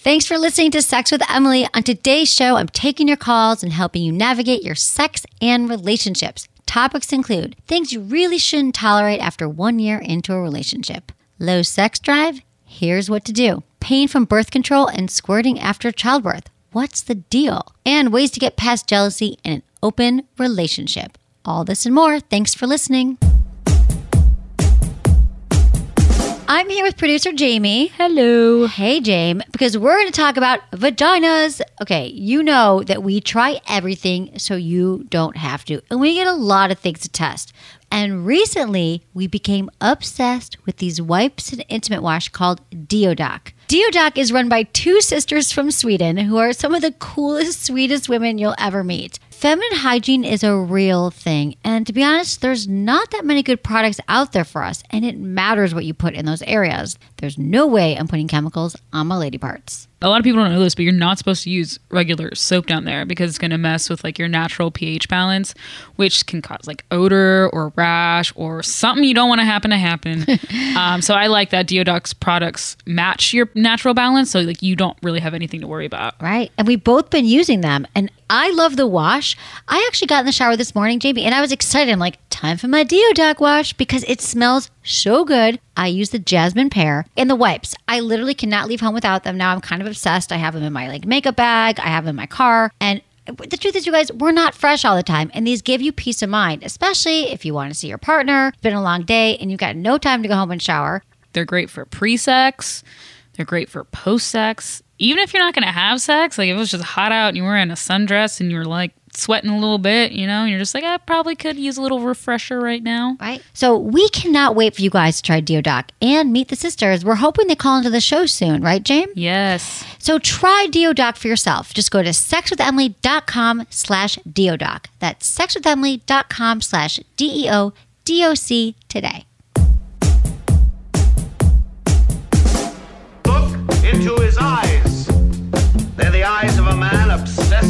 Thanks for listening to Sex with Emily. On today's show, I'm taking your calls and helping you navigate your sex and relationships. Topics include things you really shouldn't tolerate after one year into a relationship, low sex drive, here's what to do, pain from birth control and squirting after childbirth. What's the deal? And ways to get past jealousy in an open relationship. All this and more. Thanks for listening. I'm here with producer Jamie. Hello. Hey, James, because we're going to talk about vaginas. Okay, you know that we try everything so you don't have to. And we get a lot of things to test. And recently, we became obsessed with these wipes and intimate wash called Deodoc. Deodoc is run by two sisters from Sweden who are some of the coolest, sweetest women you'll ever meet. Feminine hygiene is a real thing. And to be honest, there's not that many good products out there for us, and it matters what you put in those areas. There's no way I'm putting chemicals on my lady parts. A lot of people don't know this, but you're not supposed to use regular soap down there because it's going to mess with like your natural pH balance, which can cause like odor or rash or something you don't want to happen to happen. um, so I like that Deodoc's products match your natural balance, so like you don't really have anything to worry about. Right. And we've both been using them. And I love the wash. I actually got in the shower this morning, Jamie, and I was excited. I'm like, time for my Deodoc wash because it smells so good. I use the jasmine pear and the wipes. I literally cannot leave home without them. Now I'm kind of obsessed. I have them in my like makeup bag, I have them in my car. And the truth is, you guys, we're not fresh all the time, and these give you peace of mind, especially if you want to see your partner. It's been a long day and you've got no time to go home and shower. They're great for pre-sex. They're great for post-sex. Even if you're not going to have sex, like if it was just hot out and you were in a sundress and you're like sweating a little bit, you know, and you're just like, I probably could use a little refresher right now. Right. So we cannot wait for you guys to try Deodoc and meet the sisters. We're hoping they call into the show soon, right, James? Yes. So try Deodoc for yourself. Just go to sexwithemily.com slash Deodoc. That's sexwithemily.com slash D-E-O-D-O-C today. Look into his eyes.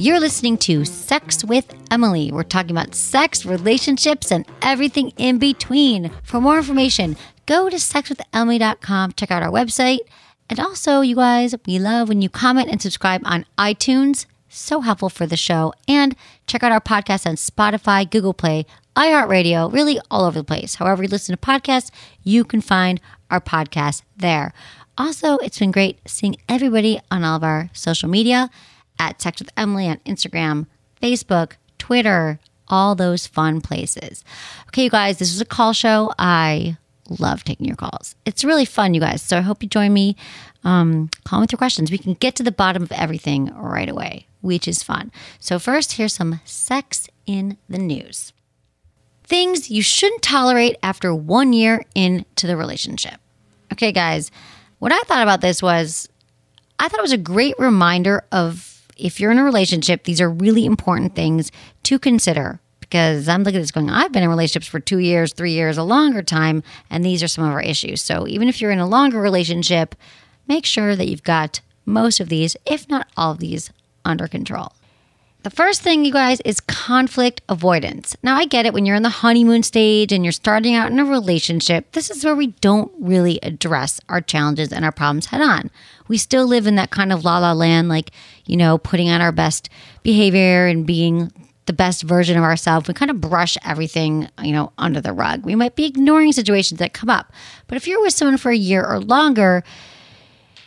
You're listening to Sex with Emily. We're talking about sex, relationships, and everything in between. For more information, go to sexwithemily.com, check out our website. And also, you guys, we love when you comment and subscribe on iTunes. So helpful for the show. And check out our podcast on Spotify, Google Play, iHeartRadio, really all over the place. However, you listen to podcasts, you can find our podcast there. Also, it's been great seeing everybody on all of our social media at Sex with Emily on Instagram, Facebook, Twitter, all those fun places. Okay, you guys, this is a call show. I love taking your calls. It's really fun, you guys. So I hope you join me. Um, call with your questions. We can get to the bottom of everything right away, which is fun. So, first, here's some sex in the news things you shouldn't tolerate after one year into the relationship. Okay, guys, what I thought about this was I thought it was a great reminder of if you're in a relationship, these are really important things to consider because I'm looking at this going, I've been in relationships for two years, three years, a longer time, and these are some of our issues. So even if you're in a longer relationship, make sure that you've got most of these, if not all of these, under control. The first thing, you guys, is conflict avoidance. Now, I get it when you're in the honeymoon stage and you're starting out in a relationship. This is where we don't really address our challenges and our problems head on. We still live in that kind of la la land, like, you know, putting on our best behavior and being the best version of ourselves. We kind of brush everything, you know, under the rug. We might be ignoring situations that come up. But if you're with someone for a year or longer,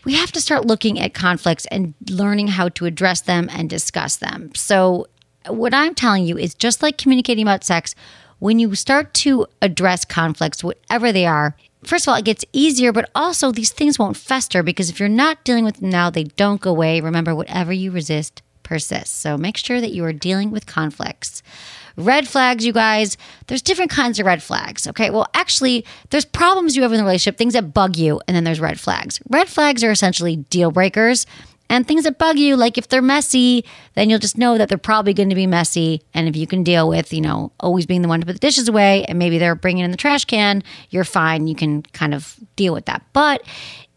we have to start looking at conflicts and learning how to address them and discuss them. So, what I'm telling you is just like communicating about sex, when you start to address conflicts, whatever they are, first of all, it gets easier, but also these things won't fester because if you're not dealing with them now, they don't go away. Remember, whatever you resist persists. So, make sure that you are dealing with conflicts. red flags, you guys, there's different kinds of red flags. Okay. Well, actually, there's problems you have in the relationship, things that bug you, and then there's red flags. Red flags are essentially deal breakers. And things that bug you, like if they're messy, then you'll just know that they're probably going to be messy. And if you can deal with, you know, always being the one to put the dishes away and maybe they're bringing in the trash can, you're fine. You can kind of deal with that. But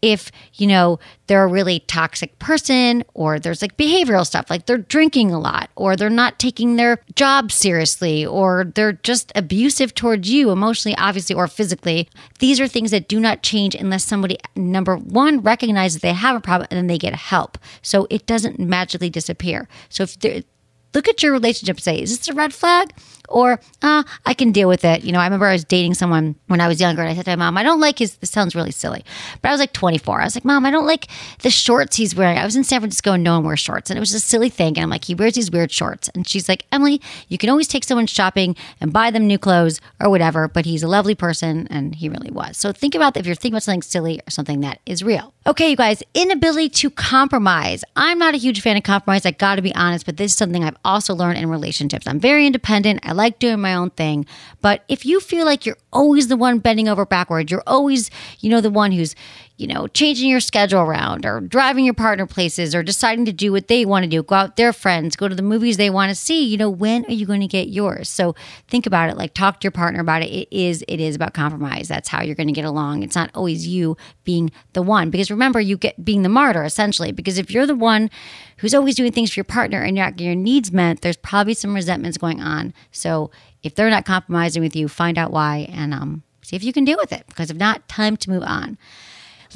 if you know they're a really toxic person or there's like behavioral stuff like they're drinking a lot or they're not taking their job seriously or they're just abusive towards you emotionally obviously or physically these are things that do not change unless somebody number one recognizes they have a problem and then they get help so it doesn't magically disappear so if look at your relationship and say, is this a red flag? Or, uh, I can deal with it. You know, I remember I was dating someone when I was younger and I said to my mom, I don't like his, this sounds really silly, but I was like 24. I was like, Mom, I don't like the shorts he's wearing. I was in San Francisco and no one wears shorts. And it was just a silly thing. And I'm like, he wears these weird shorts. And she's like, Emily, you can always take someone shopping and buy them new clothes or whatever, but he's a lovely person and he really was. So think about if you're thinking about something silly or something that is real. Okay, you guys, inability to compromise. I'm not a huge fan of compromise. I got to be honest, but this is something I've also learned in relationships. I'm very independent. I like doing my own thing. But if you feel like you're always the one bending over backwards, you're always, you know, the one who's, you know, changing your schedule around or driving your partner places or deciding to do what they want to do, go out with their friends, go to the movies they want to see, you know, when are you going to get yours? So think about it, like talk to your partner about it. It is it is about compromise. That's how you're going to get along. It's not always you being the one because remember you get being the martyr essentially because if you're the one who's always doing things for your partner and your, your needs met, there's probably some resentments going on. So if they're not compromising with you, find out why and um, see if you can deal with it because if not, time to move on.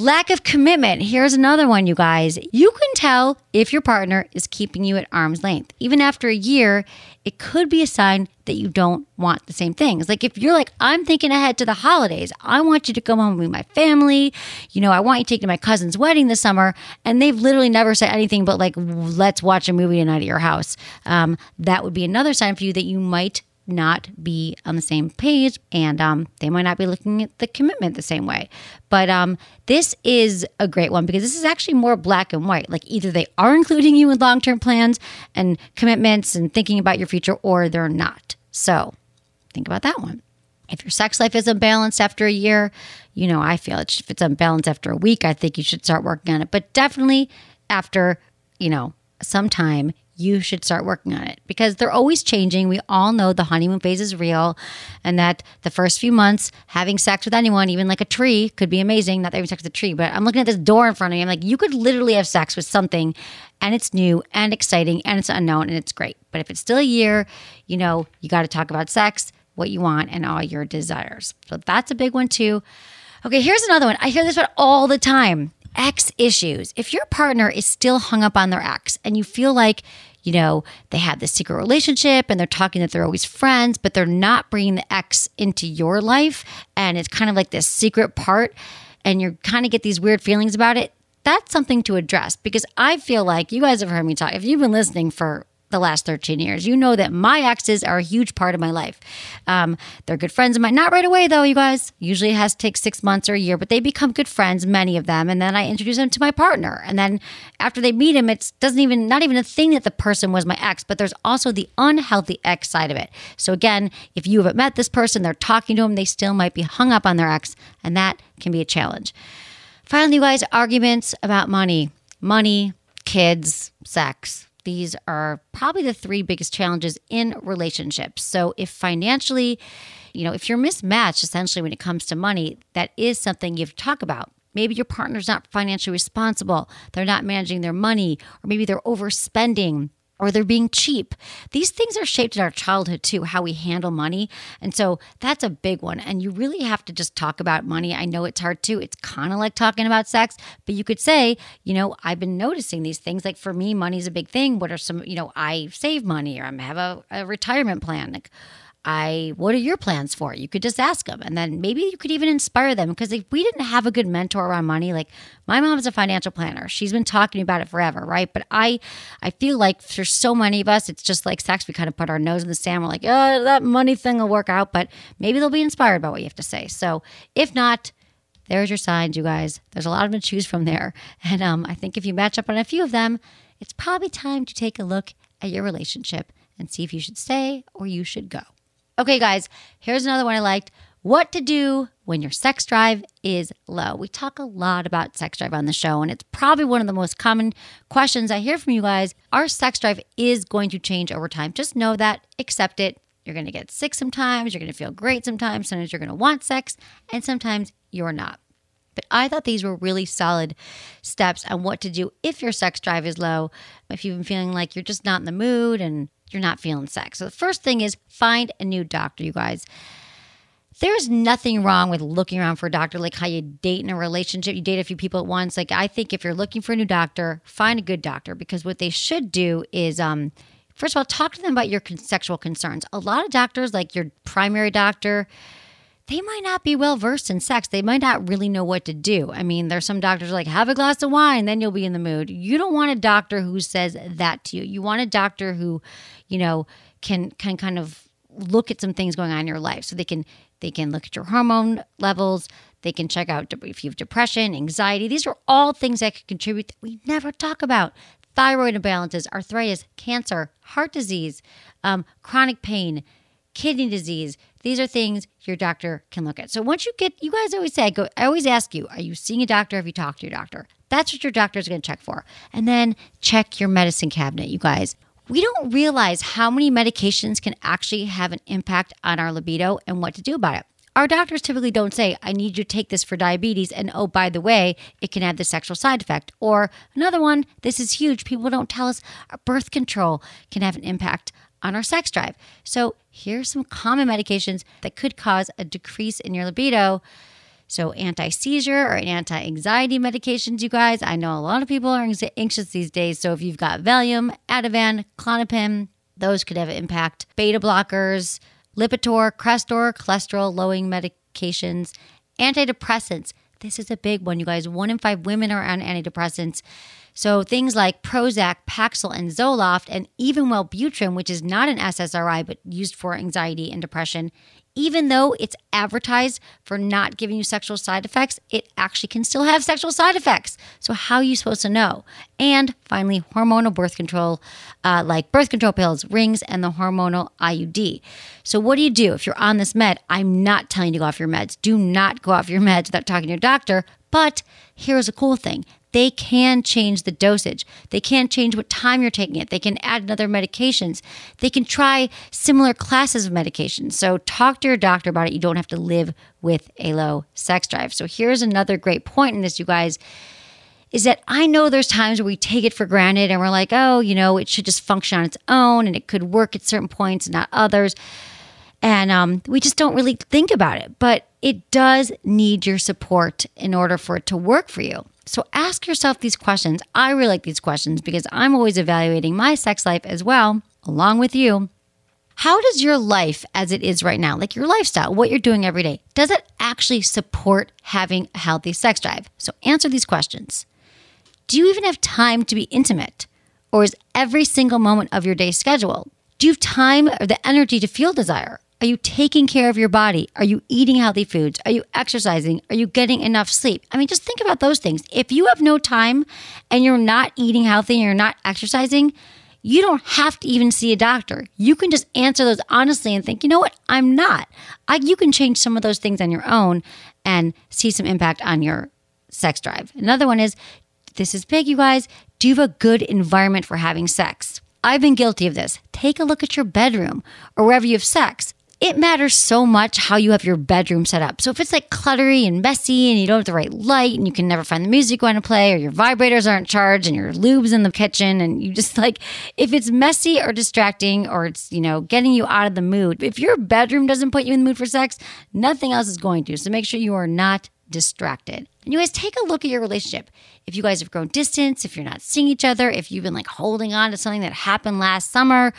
Lack of commitment. Here's another one, you guys. You can tell if your partner is keeping you at arm's length. Even after a year, it could be a sign that you don't want the same things. Like if you're like, I'm thinking ahead to the holidays, I want you to come home with my family. You know, I want you to take to my cousin's wedding this summer. And they've literally never said anything but like, let's watch a movie tonight at your house. Um, that would be another sign for you that you might not be on the same page and um, they might not be looking at the commitment the same way. But um, this is a great one because this is actually more black and white. Like either they are including you in long term plans and commitments and thinking about your future or they're not. So think about that one. If your sex life is unbalanced after a year, you know, I feel it, if it's unbalanced after a week, I think you should start working on it. But definitely after, you know, some time, you should start working on it because they're always changing. We all know the honeymoon phase is real and that the first few months having sex with anyone, even like a tree, could be amazing. Not having sex with a tree, but I'm looking at this door in front of me. I'm like, you could literally have sex with something and it's new and exciting and it's unknown and it's great. But if it's still a year, you know, you got to talk about sex, what you want, and all your desires. So that's a big one too. Okay, here's another one. I hear this one all the time ex issues. If your partner is still hung up on their ex and you feel like, you know, they have this secret relationship and they're talking that they're always friends, but they're not bringing the ex into your life and it's kind of like this secret part and you kind of get these weird feelings about it, that's something to address because I feel like you guys have heard me talk. If you've been listening for the last 13 years. You know that my exes are a huge part of my life. Um, they're good friends of mine. Not right away, though, you guys. Usually it has to take six months or a year, but they become good friends, many of them. And then I introduce them to my partner. And then after they meet him, it doesn't even, not even a thing that the person was my ex, but there's also the unhealthy ex side of it. So again, if you haven't met this person, they're talking to him, they still might be hung up on their ex, and that can be a challenge. Finally, you guys, arguments about money, money, kids, sex these are probably the three biggest challenges in relationships. So, if financially, you know, if you're mismatched essentially when it comes to money, that is something you have to talk about. Maybe your partner's not financially responsible, they're not managing their money, or maybe they're overspending or they're being cheap. These things are shaped in our childhood too, how we handle money. And so that's a big one. And you really have to just talk about money. I know it's hard too. It's kind of like talking about sex, but you could say, you know, I've been noticing these things. Like for me, money's a big thing. What are some, you know, I save money or I have a, a retirement plan. Like, I, what are your plans for? You could just ask them. And then maybe you could even inspire them. Because if we didn't have a good mentor around money, like my mom's a financial planner. She's been talking about it forever, right? But I, I feel like for so many of us, it's just like sex. We kind of put our nose in the sand. We're like, oh, that money thing will work out. But maybe they'll be inspired by what you have to say. So if not, there's your signs, you guys. There's a lot of them to choose from there. And um, I think if you match up on a few of them, it's probably time to take a look at your relationship and see if you should stay or you should go. Okay, guys, here's another one I liked. What to do when your sex drive is low. We talk a lot about sex drive on the show, and it's probably one of the most common questions I hear from you guys. Our sex drive is going to change over time. Just know that, accept it. You're going to get sick sometimes, you're going to feel great sometimes, sometimes you're going to want sex, and sometimes you're not. But I thought these were really solid steps on what to do if your sex drive is low, if you've been feeling like you're just not in the mood and you're not feeling sex. So the first thing is find a new doctor, you guys. There's nothing wrong with looking around for a doctor, like how you date in a relationship. You date a few people at once. Like I think if you're looking for a new doctor, find a good doctor because what they should do is, um, first of all, talk to them about your sexual concerns. A lot of doctors, like your primary doctor, they might not be well versed in sex. They might not really know what to do. I mean, there's some doctors like have a glass of wine, then you'll be in the mood. You don't want a doctor who says that to you. You want a doctor who, you know, can can kind of look at some things going on in your life, so they can they can look at your hormone levels. They can check out if you have depression, anxiety. These are all things that could contribute that we never talk about. Thyroid imbalances, arthritis, cancer, heart disease, um, chronic pain, kidney disease. These are things your doctor can look at. So once you get, you guys always say, I go, I always ask you, are you seeing a doctor? Have you talked to your doctor? That's what your doctor is going to check for. And then check your medicine cabinet, you guys. We don't realize how many medications can actually have an impact on our libido and what to do about it. Our doctors typically don't say, I need you to take this for diabetes, and oh, by the way, it can have the sexual side effect. Or another one, this is huge. People don't tell us birth control can have an impact on our sex drive. So here's some common medications that could cause a decrease in your libido. So, anti seizure or anti anxiety medications, you guys. I know a lot of people are anxious these days. So, if you've got Valium, Ativan, Klonopin, those could have an impact. Beta blockers, Lipitor, Crestor, cholesterol lowering medications, antidepressants. This is a big one, you guys. One in five women are on antidepressants. So things like Prozac, Paxil, and Zoloft, and even Wellbutrin, which is not an SSRI but used for anxiety and depression, even though it's advertised for not giving you sexual side effects, it actually can still have sexual side effects. So, how are you supposed to know? And finally, hormonal birth control, uh, like birth control pills, rings, and the hormonal IUD. So, what do you do if you're on this med? I'm not telling you to go off your meds. Do not go off your meds without talking to your doctor. But here's a cool thing they can change the dosage. They can change what time you're taking it. They can add other medications. They can try similar classes of medications. So talk to your doctor about it. You don't have to live with a low sex drive. So here's another great point in this, you guys. Is that I know there's times where we take it for granted and we're like, oh, you know, it should just function on its own and it could work at certain points and not others. And um, we just don't really think about it. But it does need your support in order for it to work for you. So ask yourself these questions. I really like these questions because I'm always evaluating my sex life as well, along with you. How does your life as it is right now, like your lifestyle, what you're doing every day, does it actually support having a healthy sex drive? So answer these questions. Do you even have time to be intimate? Or is every single moment of your day scheduled? Do you have time or the energy to feel desire? Are you taking care of your body? Are you eating healthy foods? Are you exercising? Are you getting enough sleep? I mean, just think about those things. If you have no time and you're not eating healthy and you're not exercising, you don't have to even see a doctor. You can just answer those honestly and think, you know what? I'm not. I, you can change some of those things on your own and see some impact on your sex drive. Another one is this is big, you guys. Do you have a good environment for having sex? I've been guilty of this. Take a look at your bedroom or wherever you have sex it matters so much how you have your bedroom set up. So if it's like cluttery and messy and you don't have the right light and you can never find the music you want to play or your vibrators aren't charged and your lube's in the kitchen and you just like if it's messy or distracting or it's, you know, getting you out of the mood. If your bedroom doesn't put you in the mood for sex, nothing else is going to. So make sure you are not distracted. And you guys take a look at your relationship. If you guys have grown distance, if you're not seeing each other, if you've been like holding on to something that happened last summer,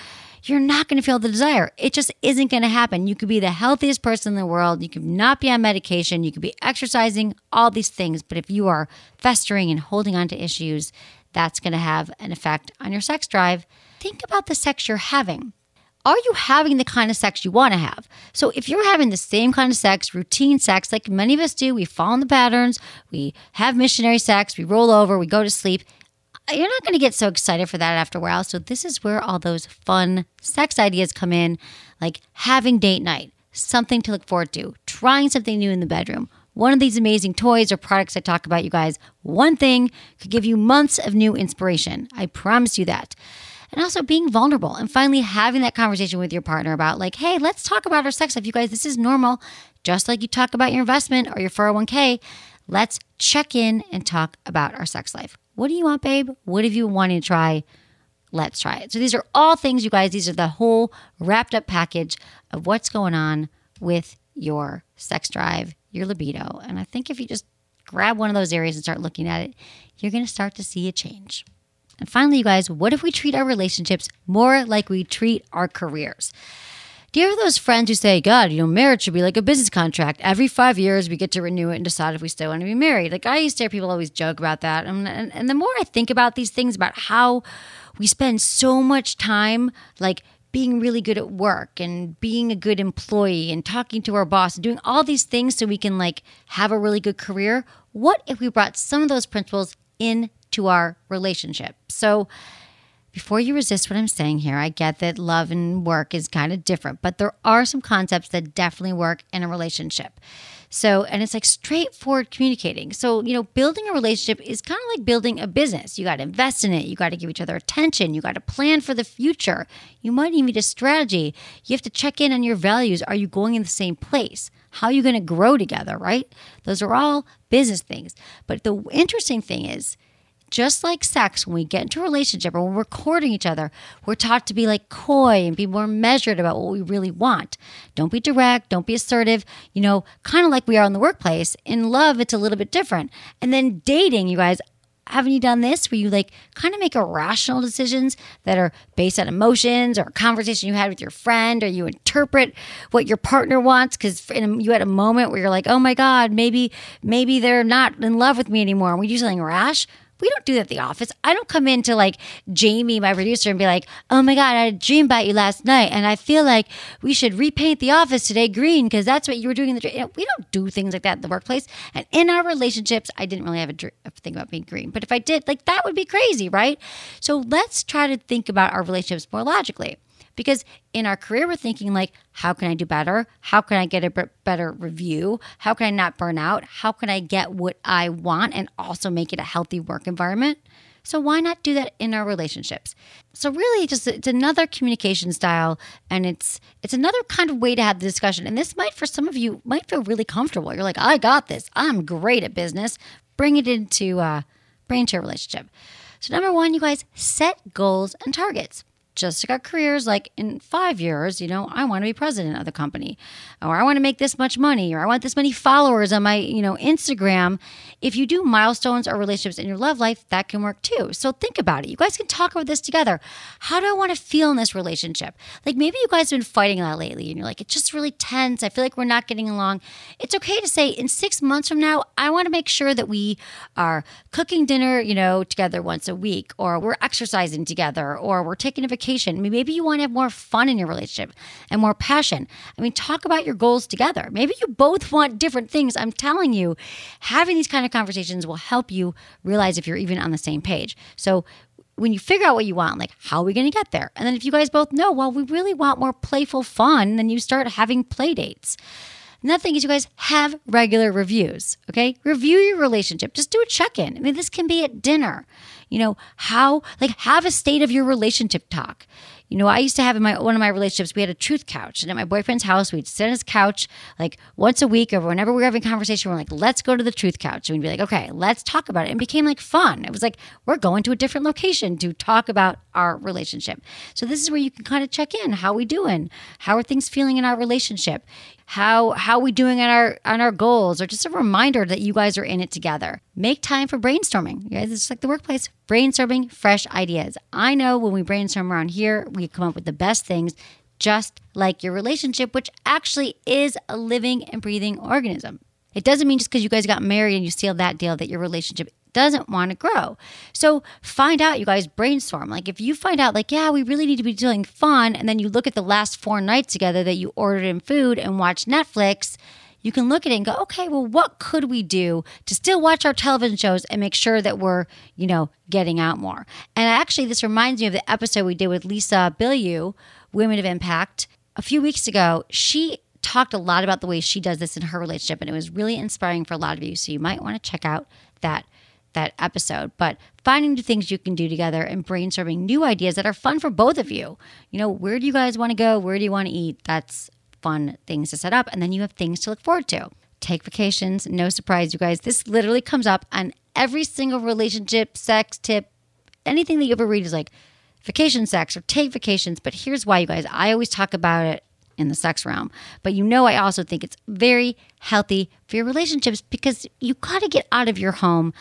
you're not going to feel the desire. It just isn't going to happen. You could be the healthiest person in the world. You could not be on medication. You could be exercising, all these things. But if you are festering and holding on to issues, that's going to have an effect on your sex drive. Think about the sex you're having. Are you having the kind of sex you want to have? So, if you're having the same kind of sex, routine sex, like many of us do, we fall in the patterns, we have missionary sex, we roll over, we go to sleep, you're not going to get so excited for that after a while. So, this is where all those fun sex ideas come in, like having date night, something to look forward to, trying something new in the bedroom. One of these amazing toys or products I talk about, you guys, one thing could give you months of new inspiration. I promise you that. And also being vulnerable and finally having that conversation with your partner about, like, hey, let's talk about our sex life. You guys, this is normal. Just like you talk about your investment or your 401k, let's check in and talk about our sex life. What do you want, babe? What have you wanting to try? Let's try it. So these are all things, you guys. These are the whole wrapped up package of what's going on with your sex drive, your libido. And I think if you just grab one of those areas and start looking at it, you're going to start to see a change. And finally, you guys, what if we treat our relationships more like we treat our careers? Do you have those friends who say, God, you know, marriage should be like a business contract? Every five years, we get to renew it and decide if we still want to be married. Like I used to hear people always joke about that. And, and, and the more I think about these things, about how we spend so much time like being really good at work and being a good employee and talking to our boss and doing all these things so we can like have a really good career. What if we brought some of those principles into our relationship? So, before you resist what I'm saying here, I get that love and work is kind of different, but there are some concepts that definitely work in a relationship. So, and it's like straightforward communicating. So, you know, building a relationship is kind of like building a business. You got to invest in it. You got to give each other attention. You got to plan for the future. You might even need a strategy. You have to check in on your values. Are you going in the same place? How are you going to grow together, right? Those are all business things. But the interesting thing is, just like sex, when we get into a relationship or when we're courting each other, we're taught to be like coy and be more measured about what we really want. Don't be direct, don't be assertive, you know, kind of like we are in the workplace. In love, it's a little bit different. And then dating, you guys, haven't you done this where you like kind of make irrational decisions that are based on emotions or a conversation you had with your friend or you interpret what your partner wants because you had a moment where you're like oh my god maybe maybe they're not in love with me anymore and we do something rash we don't do that at the office. I don't come into like Jamie, my producer, and be like, oh my God, I had a dream about you last night. And I feel like we should repaint the office today green because that's what you were doing in the dream. You know, we don't do things like that in the workplace. And in our relationships, I didn't really have a, dream, a thing about being green. But if I did, like that would be crazy, right? So let's try to think about our relationships more logically. Because in our career, we're thinking like, how can I do better? How can I get a better review? How can I not burn out? How can I get what I want and also make it a healthy work environment? So why not do that in our relationships? So really just it's another communication style and it's it's another kind of way to have the discussion. And this might for some of you might feel really comfortable. You're like, I got this. I'm great at business. Bring it into uh bring it relationship. So number one, you guys set goals and targets just got careers like in five years, you know, I want to be president of the company, or I want to make this much money, or I want this many followers on my, you know, Instagram. If you do milestones or relationships in your love life, that can work too. So think about it. You guys can talk about this together. How do I want to feel in this relationship? Like maybe you guys have been fighting a lot lately and you're like, it's just really tense. I feel like we're not getting along. It's okay to say in six months from now, I want to make sure that we are cooking dinner, you know, together once a week, or we're exercising together, or we're taking a vacation vacation. Maybe you want to have more fun in your relationship and more passion. I mean, talk about your goals together. Maybe you both want different things. I'm telling you, having these kind of conversations will help you realize if you're even on the same page. So, when you figure out what you want, like how are we going to get there? And then if you guys both know, well, we really want more playful fun, then you start having play dates. Another thing is you guys have regular reviews, okay? Review your relationship. Just do a check in. I mean, this can be at dinner you know, how like have a state of your relationship talk. You know, I used to have in my one of my relationships, we had a truth couch, and at my boyfriend's house, we'd sit on his couch like once a week, or whenever we were having a conversation, we're like, "Let's go to the truth couch," and we'd be like, "Okay, let's talk about it." And it became like fun. It was like we're going to a different location to talk about our relationship. So this is where you can kind of check in: how we doing? How are things feeling in our relationship? How how we doing on our on our goals or just a reminder that you guys are in it together. Make time for brainstorming. You guys it's like the workplace. Brainstorming fresh ideas. I know when we brainstorm around here we come up with the best things just like your relationship which actually is a living and breathing organism. It doesn't mean just because you guys got married and you sealed that deal that your relationship doesn't want to grow. So find out, you guys brainstorm. Like if you find out, like, yeah, we really need to be doing fun, and then you look at the last four nights together that you ordered in food and watch Netflix, you can look at it and go, okay, well, what could we do to still watch our television shows and make sure that we're, you know, getting out more? And actually, this reminds me of the episode we did with Lisa Bilyeu, Women of Impact, a few weeks ago. She talked a lot about the way she does this in her relationship, and it was really inspiring for a lot of you. So you might want to check out that that episode. But finding the things you can do together and brainstorming new ideas that are fun for both of you. You know, where do you guys want to go? Where do you want to eat? That's fun things to set up. And then you have things to look forward to. Take vacations. No surprise, you guys. This literally comes up on every single relationship, sex tip, anything that you ever read is like vacation sex or take vacations. But here's why, you guys. I always talk about it in the sex realm. But you know, I also think it's very healthy for your relationships because you got to get out of your home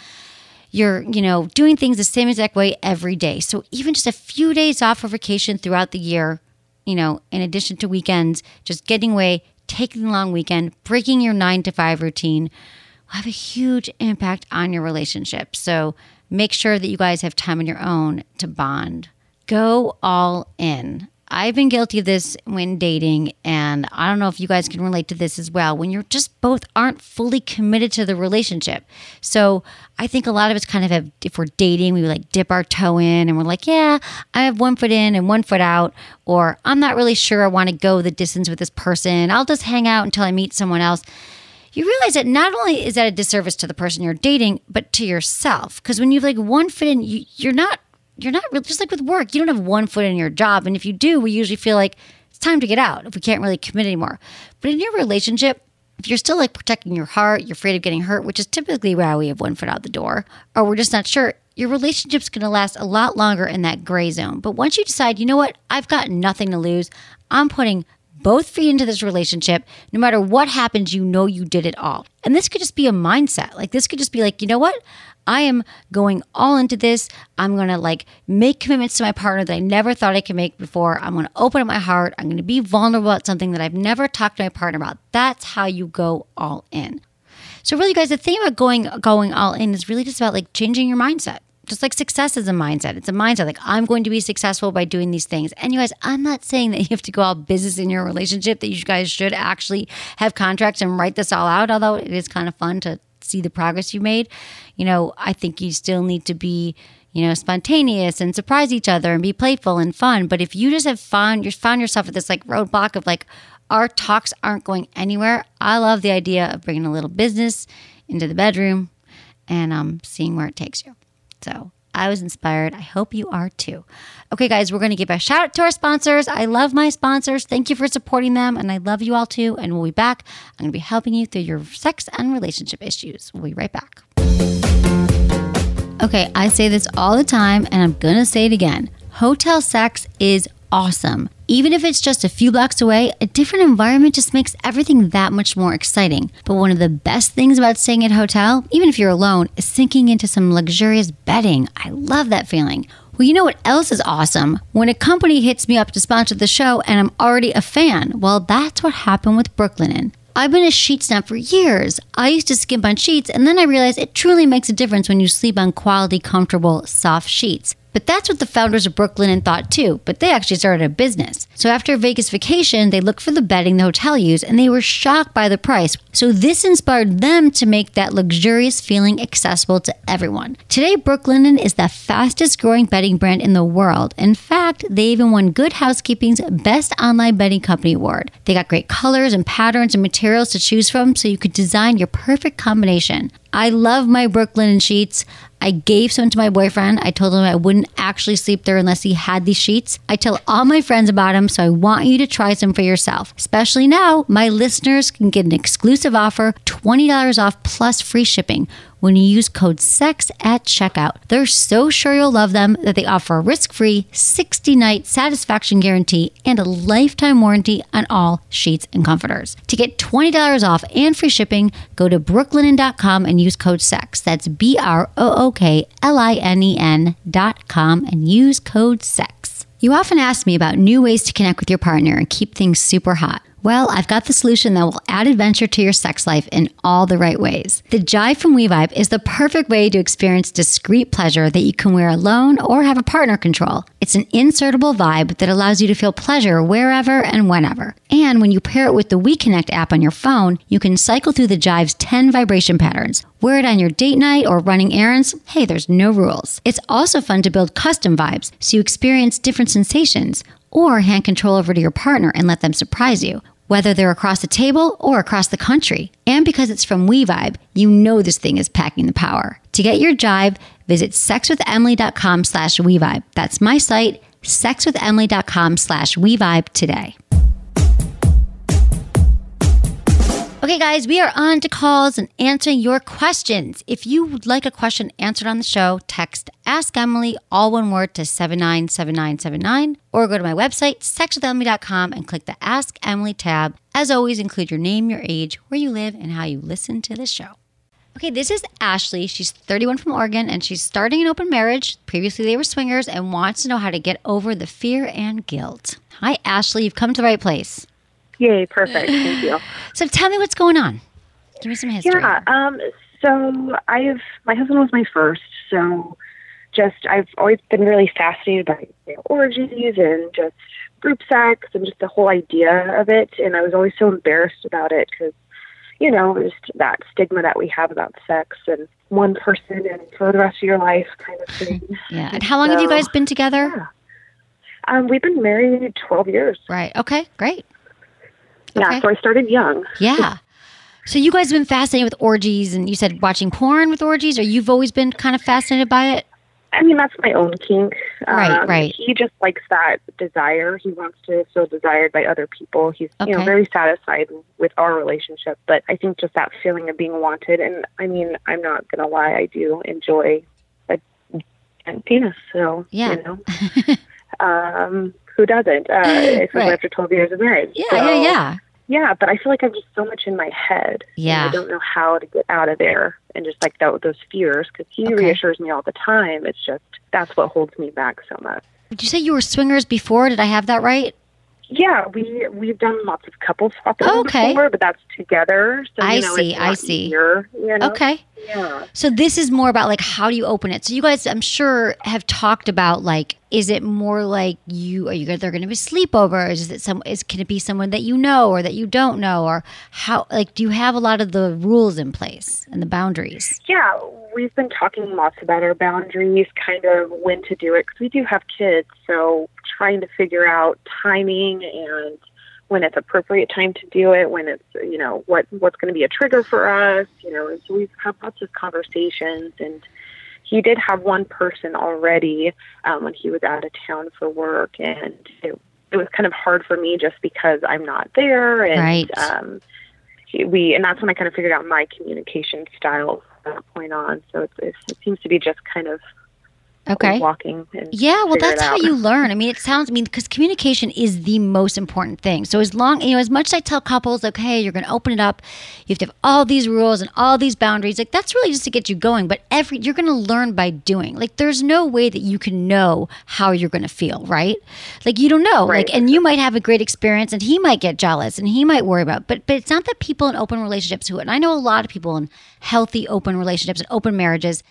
you're, you know, doing things the same exact way every day. So even just a few days off for vacation throughout the year, you know, in addition to weekends, just getting away, taking a long weekend, breaking your nine to five routine will have a huge impact on your relationship. So make sure that you guys have time on your own to bond. Go all in. I've been guilty of this when dating, and I don't know if you guys can relate to this as well. When you're just both aren't fully committed to the relationship. So I think a lot of us kind of have, if we're dating, we like dip our toe in and we're like, yeah, I have one foot in and one foot out, or I'm not really sure I want to go the distance with this person. I'll just hang out until I meet someone else you realize that not only is that a disservice to the person you're dating, but to yourself. Because when you've like one foot in, you, you're not you're not really just like with work, you don't have one foot in your job. And if you do, we usually feel like it's time to get out if we can't really commit anymore. But in your relationship, if you're still like protecting your heart, you're afraid of getting hurt, which is typically why we have one foot out the door, or we're just not sure, your relationship's gonna last a lot longer in that gray zone. But once you decide, you know what, I've got nothing to lose, I'm putting both feet into this relationship. No matter what happens, you know you did it all. And this could just be a mindset. Like, this could just be like, you know what? I am going all into this. I'm going to like make commitments to my partner that I never thought I could make before. I'm going to open up my heart. I'm going to be vulnerable about something that I've never talked to my partner about. That's how you go all in. So really guys, the thing about going going all in is really just about like changing your mindset. Just like success is a mindset. It's a mindset like I'm going to be successful by doing these things. And you guys, I'm not saying that you have to go all business in your relationship that you guys should actually have contracts and write this all out, although it is kind of fun to see the progress you made. You know, I think you still need to be, you know, spontaneous and surprise each other and be playful and fun. But if you just have fun, you found yourself at this like roadblock of like, our talks aren't going anywhere. I love the idea of bringing a little business into the bedroom and um, seeing where it takes you. So I was inspired. I hope you are too. Okay, guys, we're going to give a shout out to our sponsors. I love my sponsors. Thank you for supporting them. And I love you all too. And we'll be back. I'm going to be helping you through your sex and relationship issues. We'll be right back. Okay, I say this all the time, and I'm going to say it again. Hotel sex is awesome. Even if it's just a few blocks away, a different environment just makes everything that much more exciting. But one of the best things about staying at a hotel, even if you're alone, is sinking into some luxurious bedding. I love that feeling. Well, you know what else is awesome? When a company hits me up to sponsor the show and I'm already a fan. Well, that's what happened with Brooklinen. I've been a sheet snob for years. I used to skimp on sheets, and then I realized it truly makes a difference when you sleep on quality, comfortable, soft sheets. But that's what the founders of Brooklinen thought too, but they actually started a business. So after Vegas vacation, they looked for the bedding the hotel used and they were shocked by the price. So this inspired them to make that luxurious feeling accessible to everyone. Today, Brooklinen is the fastest growing bedding brand in the world. In fact, they even won Good Housekeeping's Best Online Bedding Company Award. They got great colors and patterns and materials to choose from so you could design your perfect combination. I love my Brooklinen sheets. I gave some to my boyfriend. I told him I wouldn't actually sleep there unless he had these sheets. I tell all my friends about them, so I want you to try some for yourself. Especially now, my listeners can get an exclusive offer $20 off plus free shipping when you use code SEX at checkout. They're so sure you'll love them that they offer a risk free 60 night satisfaction guarantee and a lifetime warranty on all sheets and comforters. To get $20 off and free shipping, go to brooklinen.com and use code SEX. That's B R O O K L I N E N.com and use code SEX. You often ask me about new ways to connect with your partner and keep things super hot. Well, I've got the solution that will add adventure to your sex life in all the right ways. The Jive from WeVibe is the perfect way to experience discreet pleasure that you can wear alone or have a partner control. It's an insertable vibe that allows you to feel pleasure wherever and whenever. And when you pair it with the WeConnect app on your phone, you can cycle through the Jive's 10 vibration patterns. Wear it on your date night or running errands. Hey, there's no rules. It's also fun to build custom vibes so you experience different sensations or hand control over to your partner and let them surprise you, whether they're across the table or across the country. And because it's from WeVibe, you know this thing is packing the power. To get your jive, visit sexwithemily.com slash WeVibe. That's my site, sexwithemily.com slash WeVibe today. Okay, guys, we are on to calls and answering your questions. If you would like a question answered on the show, text Ask Emily, all one word, to 797979, or go to my website, sexwithemily.com, and click the Ask Emily tab. As always, include your name, your age, where you live, and how you listen to the show. Okay, this is Ashley. She's 31 from Oregon and she's starting an open marriage. Previously, they were swingers and wants to know how to get over the fear and guilt. Hi, Ashley. You've come to the right place. Yay, perfect. Thank you. So tell me what's going on. Give me some history. Yeah, um, so I've my husband was my first, so just I've always been really fascinated by you know, orgies and just group sex and just the whole idea of it, and I was always so embarrassed about it because you know just that stigma that we have about sex and one person and for the rest of your life kind of thing. yeah, and how long have you guys been together? Yeah. Um, we've been married 12 years. Right. Okay, great. Yeah, Okay. so I started young. Yeah. So you guys have been fascinated with orgies and you said watching porn with orgies or you've always been kind of fascinated by it? I mean, that's my own kink. Right, Um, right. He just likes that desire. He wants to feel desired by other people. He's, you know, very satisfied with our relationship. But I think just that feeling of being wanted. And I mean, I'm not going to lie, I do enjoy a, a penis. So, Yeah. you know, um, who doesn't? Uh, especially Right. after 12 years of marriage. Yeah, So, yeah, yeah. Yeah, but I feel like I'm just so much in my head. Yeah. I don't know how to get out of there and just like that, those fears because he Okay. reassures me all the time. It's just that's what holds me back so much. Did you say you were swingers before? Did I have that right? Yeah, we we've done lots of couples swapping Okay. before, but that's together. So I you know, see, I see. Easier, you know? Okay. Yeah. So this is more about like how do you open it? So you guys, I'm sure, have talked about like, is it more like you are you they're going to be sleepovers? Is it some? Is can it be someone that you know or that you don't know or how? Like, do you have a lot of the rules in place and the boundaries? Yeah, we've been talking lots about our boundaries, kind of when to do it, because we do have kids. So trying to figure out timing and when it's appropriate time to do it, when it's you know what what's going to be a trigger for us, you know. And so we've had lots of conversations, and he did have one person already um, when he was out of town for work, and it, it was kind of hard for me just because I'm not there, and Right. um, he- we and that's when I kind of figured out my communication style from that point on. So it's, it's, it seems to be just kind of Okay. walking. Yeah, well, that's how you learn. I mean, it sounds, I mean, because communication is the most important thing. So, as long, you know, as much as I tell couples, like, hey, you're going to open it up, you have to have all these rules and all these boundaries, like, that's really just to get you going. But every, you're going to learn by doing. Like, there's no way that you can know how you're going to feel, right? Like, you don't know. Right. Like, and you might have a great experience and he might get jealous and he might worry about, but, but it's not that people in open relationships who, and I know a lot of people in healthy open relationships and open marriages,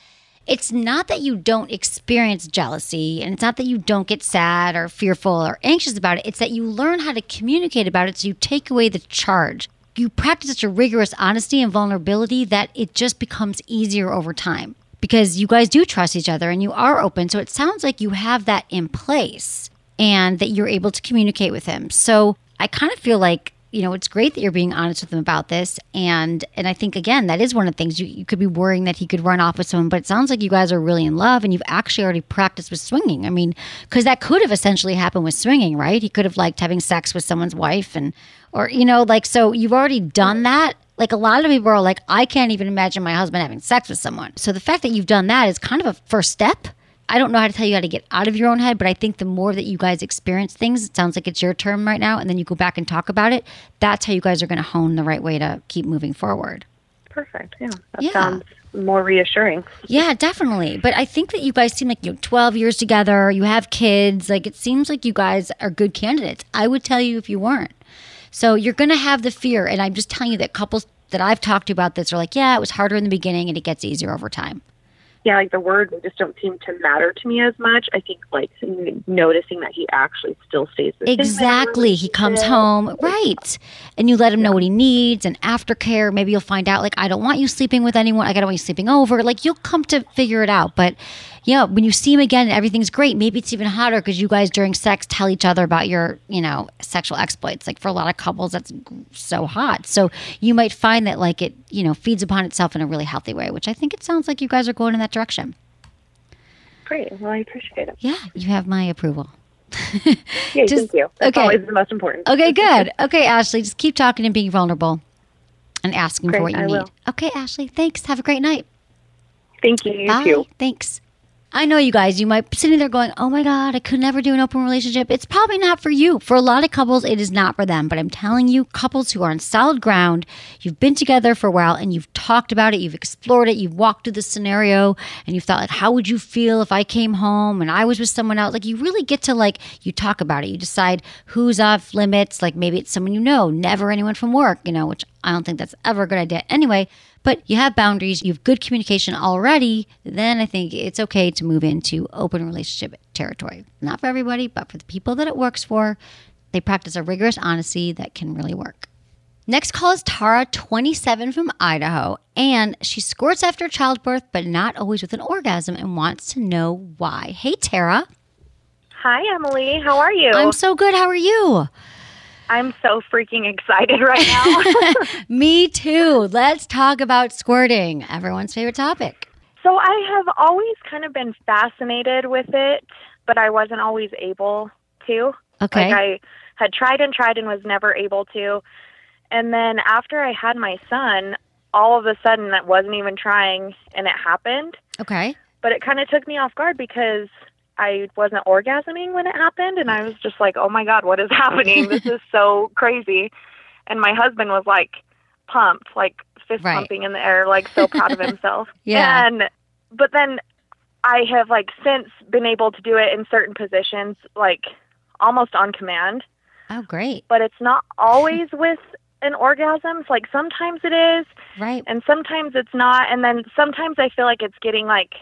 it's not that you don't experience jealousy and it's not that you don't get sad or fearful or anxious about it. It's that you learn how to communicate about it so you take away the charge. You practice such a rigorous honesty and vulnerability that it just becomes easier over time because you guys do trust each other and you are open. So it sounds like you have that in place and that you're able to communicate with him. So I kind of feel like you know it's great that you're being honest with him about this. And and i think again that is one of the things you, you could be worrying that he could run off with someone but it sounds like you guys are really in love and you've actually already practiced with swinging. I mean because that could have essentially happened with swinging right? He could have liked having sex with someone's wife and or you know like so you've already done that. Like a lot of people are like i can't even imagine my husband having sex with someone. So the fact that you've done that is kind of a first step I don't know how to tell you how to get out of your own head, but I think the more that you guys experience things, it sounds like it's your term right now, and then you go back and talk about it, that's how you guys are going to hone the right way to keep moving forward. Perfect. Yeah, that Yeah. sounds more reassuring. Yeah, definitely. But I think that you guys seem like you know, 12 years together, you have kids, like it seems like you guys are good candidates. I would tell you if you weren't. So you're going to have the fear. And I'm just telling you that couples that I've talked to about this are like, yeah, it was harder in the beginning and it gets easier over time. Yeah, like the words just don't seem to matter to me as much. I think like noticing that he actually still stays the same. Exactly. He comes home, right. And you let him know what he needs and aftercare. Maybe you'll find out, like, I don't want you sleeping with anyone. Like, I don't want you sleeping over. Like, you'll come to figure it out. But yeah, when you see him again and everything's great, maybe it's even hotter because you guys during sex tell each other about your, you know, sexual exploits. Like for a lot of couples, that's so hot. So you might find that like it, you know, feeds upon itself in a really healthy way, which I think it sounds like you guys are going in that direction. Great. Well, I appreciate it. Yeah, you have my approval. yeah, thank you. That's okay. always the most important. Okay, good. Okay, Ashley, just keep talking and being vulnerable and asking Great, for what you I need. will. Okay, Ashley, thanks. Have a great night. Thank you. You Bye. too. Thanks. I know you guys, you might be sitting there going, oh my God, I could never do an open relationship. It's probably not for you. For a lot of couples, it is not for them. But I'm telling you, couples who are on solid ground, you've been together for a while and you've talked about it, you've explored it, you've walked through the scenario and you've thought, like, how would you feel if I came home and I was with someone else? Like, you really get to, like, you talk about it. You decide who's off limits. Like, maybe it's someone you know, never anyone from work, you know, which I don't think that's ever a good idea anyway. But you have boundaries, you have good communication already, then I think it's okay to move into open relationship territory. Not for everybody, but for the people that it works for. They practice a rigorous honesty that can really work. Next call is Tara, 27 from Idaho, and she squirts after childbirth, but not always with an orgasm and wants to know why. Hey, Tara. Hi, Emily. How are you? I'm so good. How are you? I'm so freaking excited right now. Me too. Let's talk about squirting, everyone's favorite topic. so, I have always kind of been fascinated with it, but I wasn't always able to. Okay. Like, I had tried and tried and was never able to. And then after I had my son, all of a sudden, that wasn't even trying, and it happened. Okay. But it kind of took me off guard because I wasn't orgasming when it happened, and I was just like, "Oh my god, what is happening? this is so crazy." And my husband was like pumped, like fist Right. pumping in the air, like so proud of himself. Yeah. And but then I have like since been able to do it in certain positions, like almost on command. Oh, great. But it's not always with an orgasm. It's Like sometimes it is, Right. and sometimes it's not and then sometimes i feel like it's getting like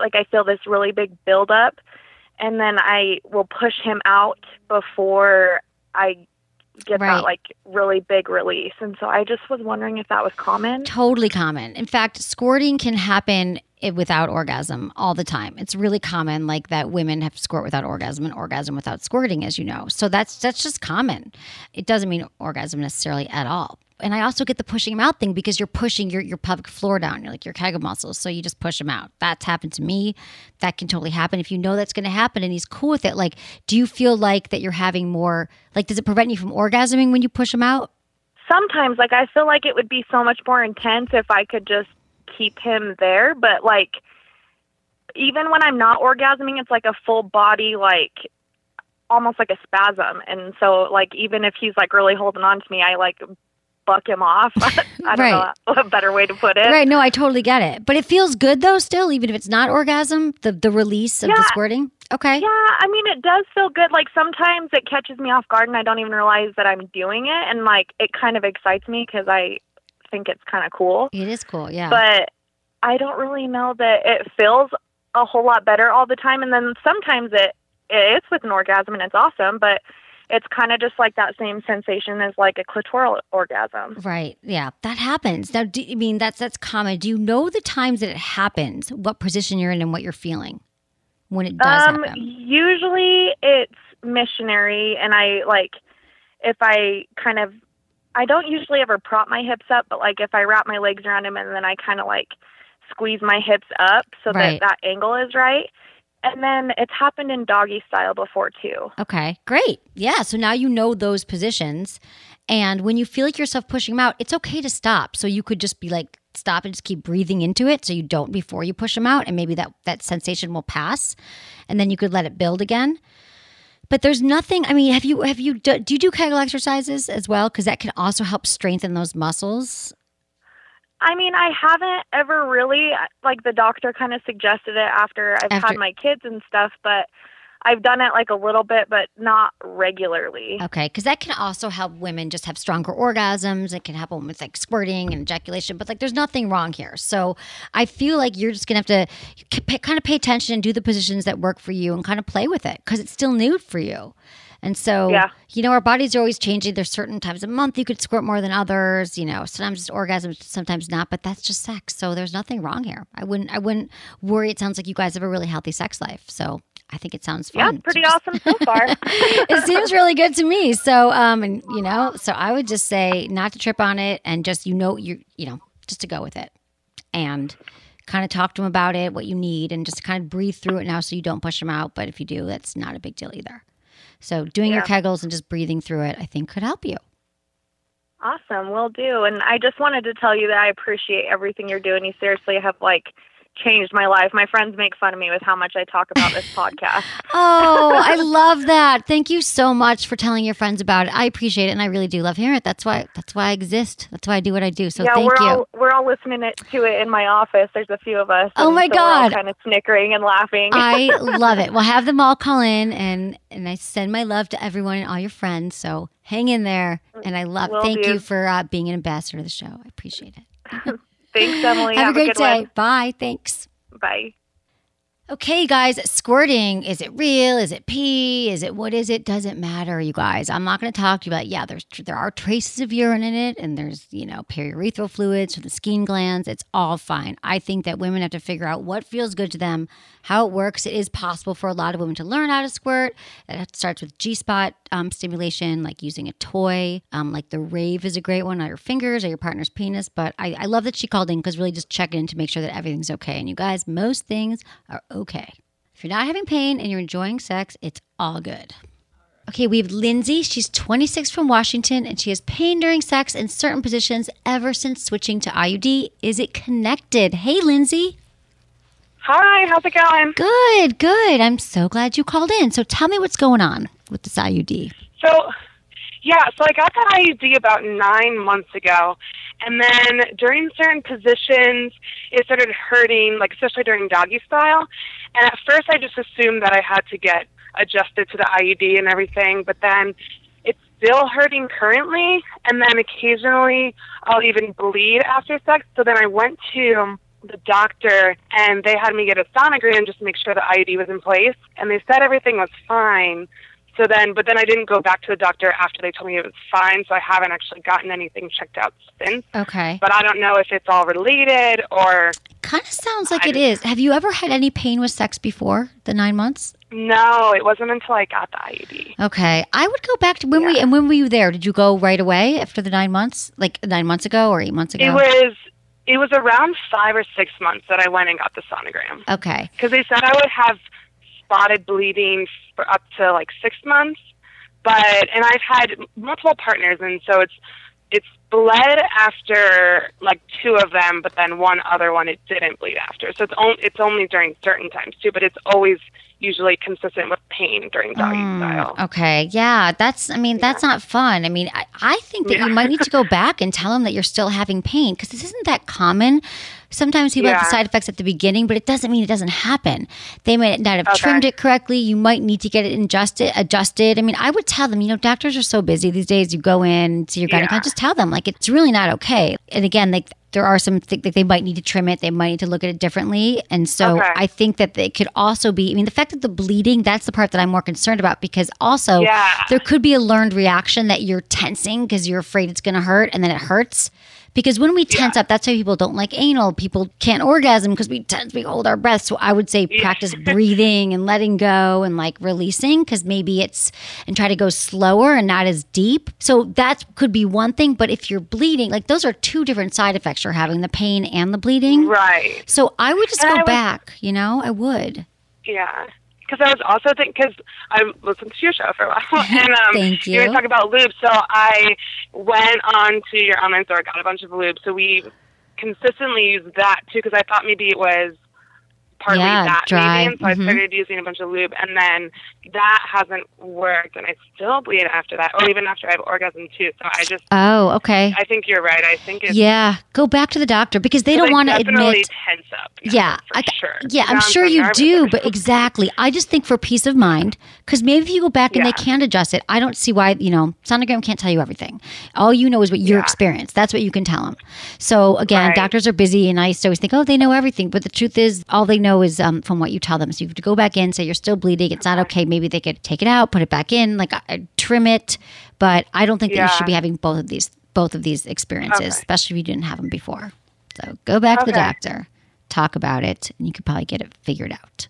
like i feel this really big build up and then i will push him out before i get Right. that like really big release and so i just was wondering if that was common Totally common. In fact, squirting can happen i- without orgasm all the time. It's really common, like that women have squirt without orgasm and orgasm without squirting, as you know. So that's that's just common. It doesn't mean orgasm necessarily at all. And I also get the pushing them out thing because you're pushing your, your pelvic floor down, you're like your kegel muscles. So you just push them out. That's happened to me. That can totally happen. If you know that's going to happen and he's cool with it, like, do you feel like that you're having more, like, does it prevent you from orgasming when you push them out? sometimes like i feel like it would be so much more intense if i could just keep him there but like even when i'm not orgasming it's like a full body like almost like a spasm and so like even if he's like really holding on to me i like buck him off i don't Right. know a better way to put it Right. No, I totally get it. But it feels good though, still, even if it's not orgasm, the, the release of the squirting. Okay. Yeah, I mean, it does feel good. Like sometimes it catches me off guard and I don't even realize that I'm doing it. And like it kind of excites me because I think it's kind of cool. It is cool. Yeah. But I don't really know that it feels a whole lot better all the time. And then sometimes it it's with an orgasm and it's awesome, but it's kind of just like that same sensation as like a clitoral orgasm. right. Yeah. That happens. Now, do, I mean, that's that's common. Do you know the times that it happens, what position you're in, and what you're feeling when it does um, happen? usually it's missionary, and I like if I kind of I don't usually ever prop my hips up, but like if I wrap my legs around him and then I kind of like squeeze my hips up so Right. that that angle is right. And then it's happened in doggy style before too. Okay, great. Yeah, so now you know those positions. And when you feel like yourself pushing them out, it's okay to stop. So you could just be like, stop and just keep breathing into it so you don't before you push them out. And maybe that, that sensation will pass. And then you could let it build again. But there's nothing, I mean, have you, have you, do, do you do Kegel exercises as well? Because that can also help strengthen those muscles. I mean, I haven't ever really like the doctor kind of suggested it after I've After- had my kids and stuff, but I've done it like a little bit, but not regularly. Okay, because that can also help women just have stronger orgasms. It can help them with like squirting and ejaculation, but like there's nothing wrong here. So I feel like you're just gonna have to kind of pay attention and do the positions that work for you and kind of play with it because it's still new for you. And so, Yeah. you know, our bodies are always changing. There's certain times a month you could squirt more than others. You know, sometimes it's orgasms, sometimes not. But that's just sex. So there's nothing wrong here. I wouldn't. I wouldn't worry. It sounds like you guys have a really healthy sex life. So I think it sounds fun. to pretty awesome so far. it seems really good to me. So, um, and you know, so I would just say not to trip on it, and just you know, you you know, just to go with it, and kind of talk to them about it, what you need, and just kind of breathe through it now, so you don't push them out. But if you do, that's not a big deal either. So, doing your kegels and just breathing through it, I think, could help you. Awesome, will do. And I just wanted to tell you that I appreciate everything you're doing. You seriously have like changed my life. My friends make fun of me with how much I talk about this podcast. Oh, I love that. Thank you so much for telling your friends about it. I appreciate it, and I really do love hearing it. That's why that's why I exist. That's why I do what I do. So yeah, thank we're you. all we're all listening it, to it in my office. There's a few of us. Oh my so God. kind of snickering and laughing. I love it. We'll have them all call in and and I send my love to everyone and all your friends. So hang in there. And I love Will thank do. you for uh, being an ambassador to the show. I appreciate it. Thanks, Emily. have, a great good day. one. Bye. Thanks. Bye. Okay, guys, squirting. Is it real? Is it pee? Is it what is it? Doesn't matter, you guys. I'm not going to talk to you about. Yeah, there's there are traces of urine in it, and there's you know periurethral fluids from the skin glands. It's all fine. I think that women have to figure out what feels good to them, how it works. It is possible for a lot of women to learn how to squirt. It starts with G spot um, stimulation, like using a toy. Um, like the rave is a great one on your fingers or your partner's penis. But I, I love that she called in because really just check in to make sure that everything's okay. And you guys, most things are okay. If you're not having pain and you're enjoying sex, it's all good. Okay, we have Lindsay. She's 26 from Washington and she has pain during sex in certain positions ever since switching to IUD. Is it connected? Hey, Lindsay. Hi, how's it going? Good, good. I'm so glad you called in. So tell me what's going on with this IUD. So, yeah, so I got the IUD about nine months ago. And then during certain positions, it started hurting, like especially during doggy style. And at first, I just assumed that I had to get adjusted to the IUD and everything. But then it's still hurting currently. And then occasionally, I'll even bleed after sex. So then I went to the doctor and they had me get a sonogram just to make sure the IUD was in place. And they said everything was fine. So then, but then I didn't go back to the doctor after they told me it was fine. So I haven't actually gotten anything checked out since. Okay. But I don't know if it's all related or Kind of sounds like it is. Have you ever had any pain with sex before the nine months? no. It wasn't until I got the IUD. Okay. I would go back to when we, and when were you there? Did you go right away after the nine months? Like nine months ago or eight months ago? It was it was around five or six months that I went and got the sonogram Okay. because they said I would have spotted bleeding for up to like six months. But and I've had multiple partners, and so it's it's bled after like two of them, but then one other one it didn't bleed after. So it's only it's only during certain times too, but it's always usually consistent with pain during doggy mm, style. Okay. Yeah. That's, I mean, that's not fun. I mean, I, I think that you might need to go back and tell them that you're still having pain because this isn't that common. Sometimes people have the side effects at the beginning, but it doesn't mean it doesn't happen. They might not have Okay. trimmed it correctly. You might need to get it adjusted. Adjusted. I mean, I would tell them. You know, doctors are so busy these days. You go in to your gynecologist, just tell them like it's really not okay. And again, like there are some things that they might need to trim it. They might need to look at it differently. And so Okay. I think that it could also be. I mean, the fact that the bleeding that's the part that I'm more concerned about because also Yeah. there could be a learned reaction that you're tensing because you're afraid it's going to hurt and then it hurts. Because when we tense up, that's why people don't like anal. People can't orgasm because we tense, we hold our breath. So I would say practice breathing and letting go and like releasing because maybe it's and try to go slower and not as deep. So that could be one thing. But if you're bleeding, like those are two different side effects you're having the pain and the bleeding. Right. So I would just And go was- back, you know, I would. Yeah. Because I was also thinking, because I listened to your show for a while, and um, Thank you were talking about lube. So I went on to your online store, got a bunch of lube. So we consistently used that too, because I thought maybe it was partly Yeah, that dry. maybe. And so I Mhm. started using a bunch of lube, and then that hasn't worked, and I still bleed after that, or even after I have orgasm too. So I just, Oh, okay. I think you're right. I think it's Yeah, go back to the doctor because they don't want to admit. tense up. Yeah, for I, sure. yeah, I'm sure you do, but exactly. I just think for peace of mind, because maybe if you go back and they Yeah. can adjust it, I don't see why. You know, sonogram can't tell you everything. All you know is what your Yeah. experience. That's what you can tell them. So again, Right. doctors are busy, and I used to always think, oh, they know everything, but the truth is, all they know is um, from what you tell them. So you have to go back in, say you're still bleeding. It's not okay. Maybe they could take it out, put it back in, like uh, trim it. But I don't think that you should be having both of these both of these experiences, Okay. especially if you didn't have them before. So go back to the doctor, talk about it, and you could probably get it figured out.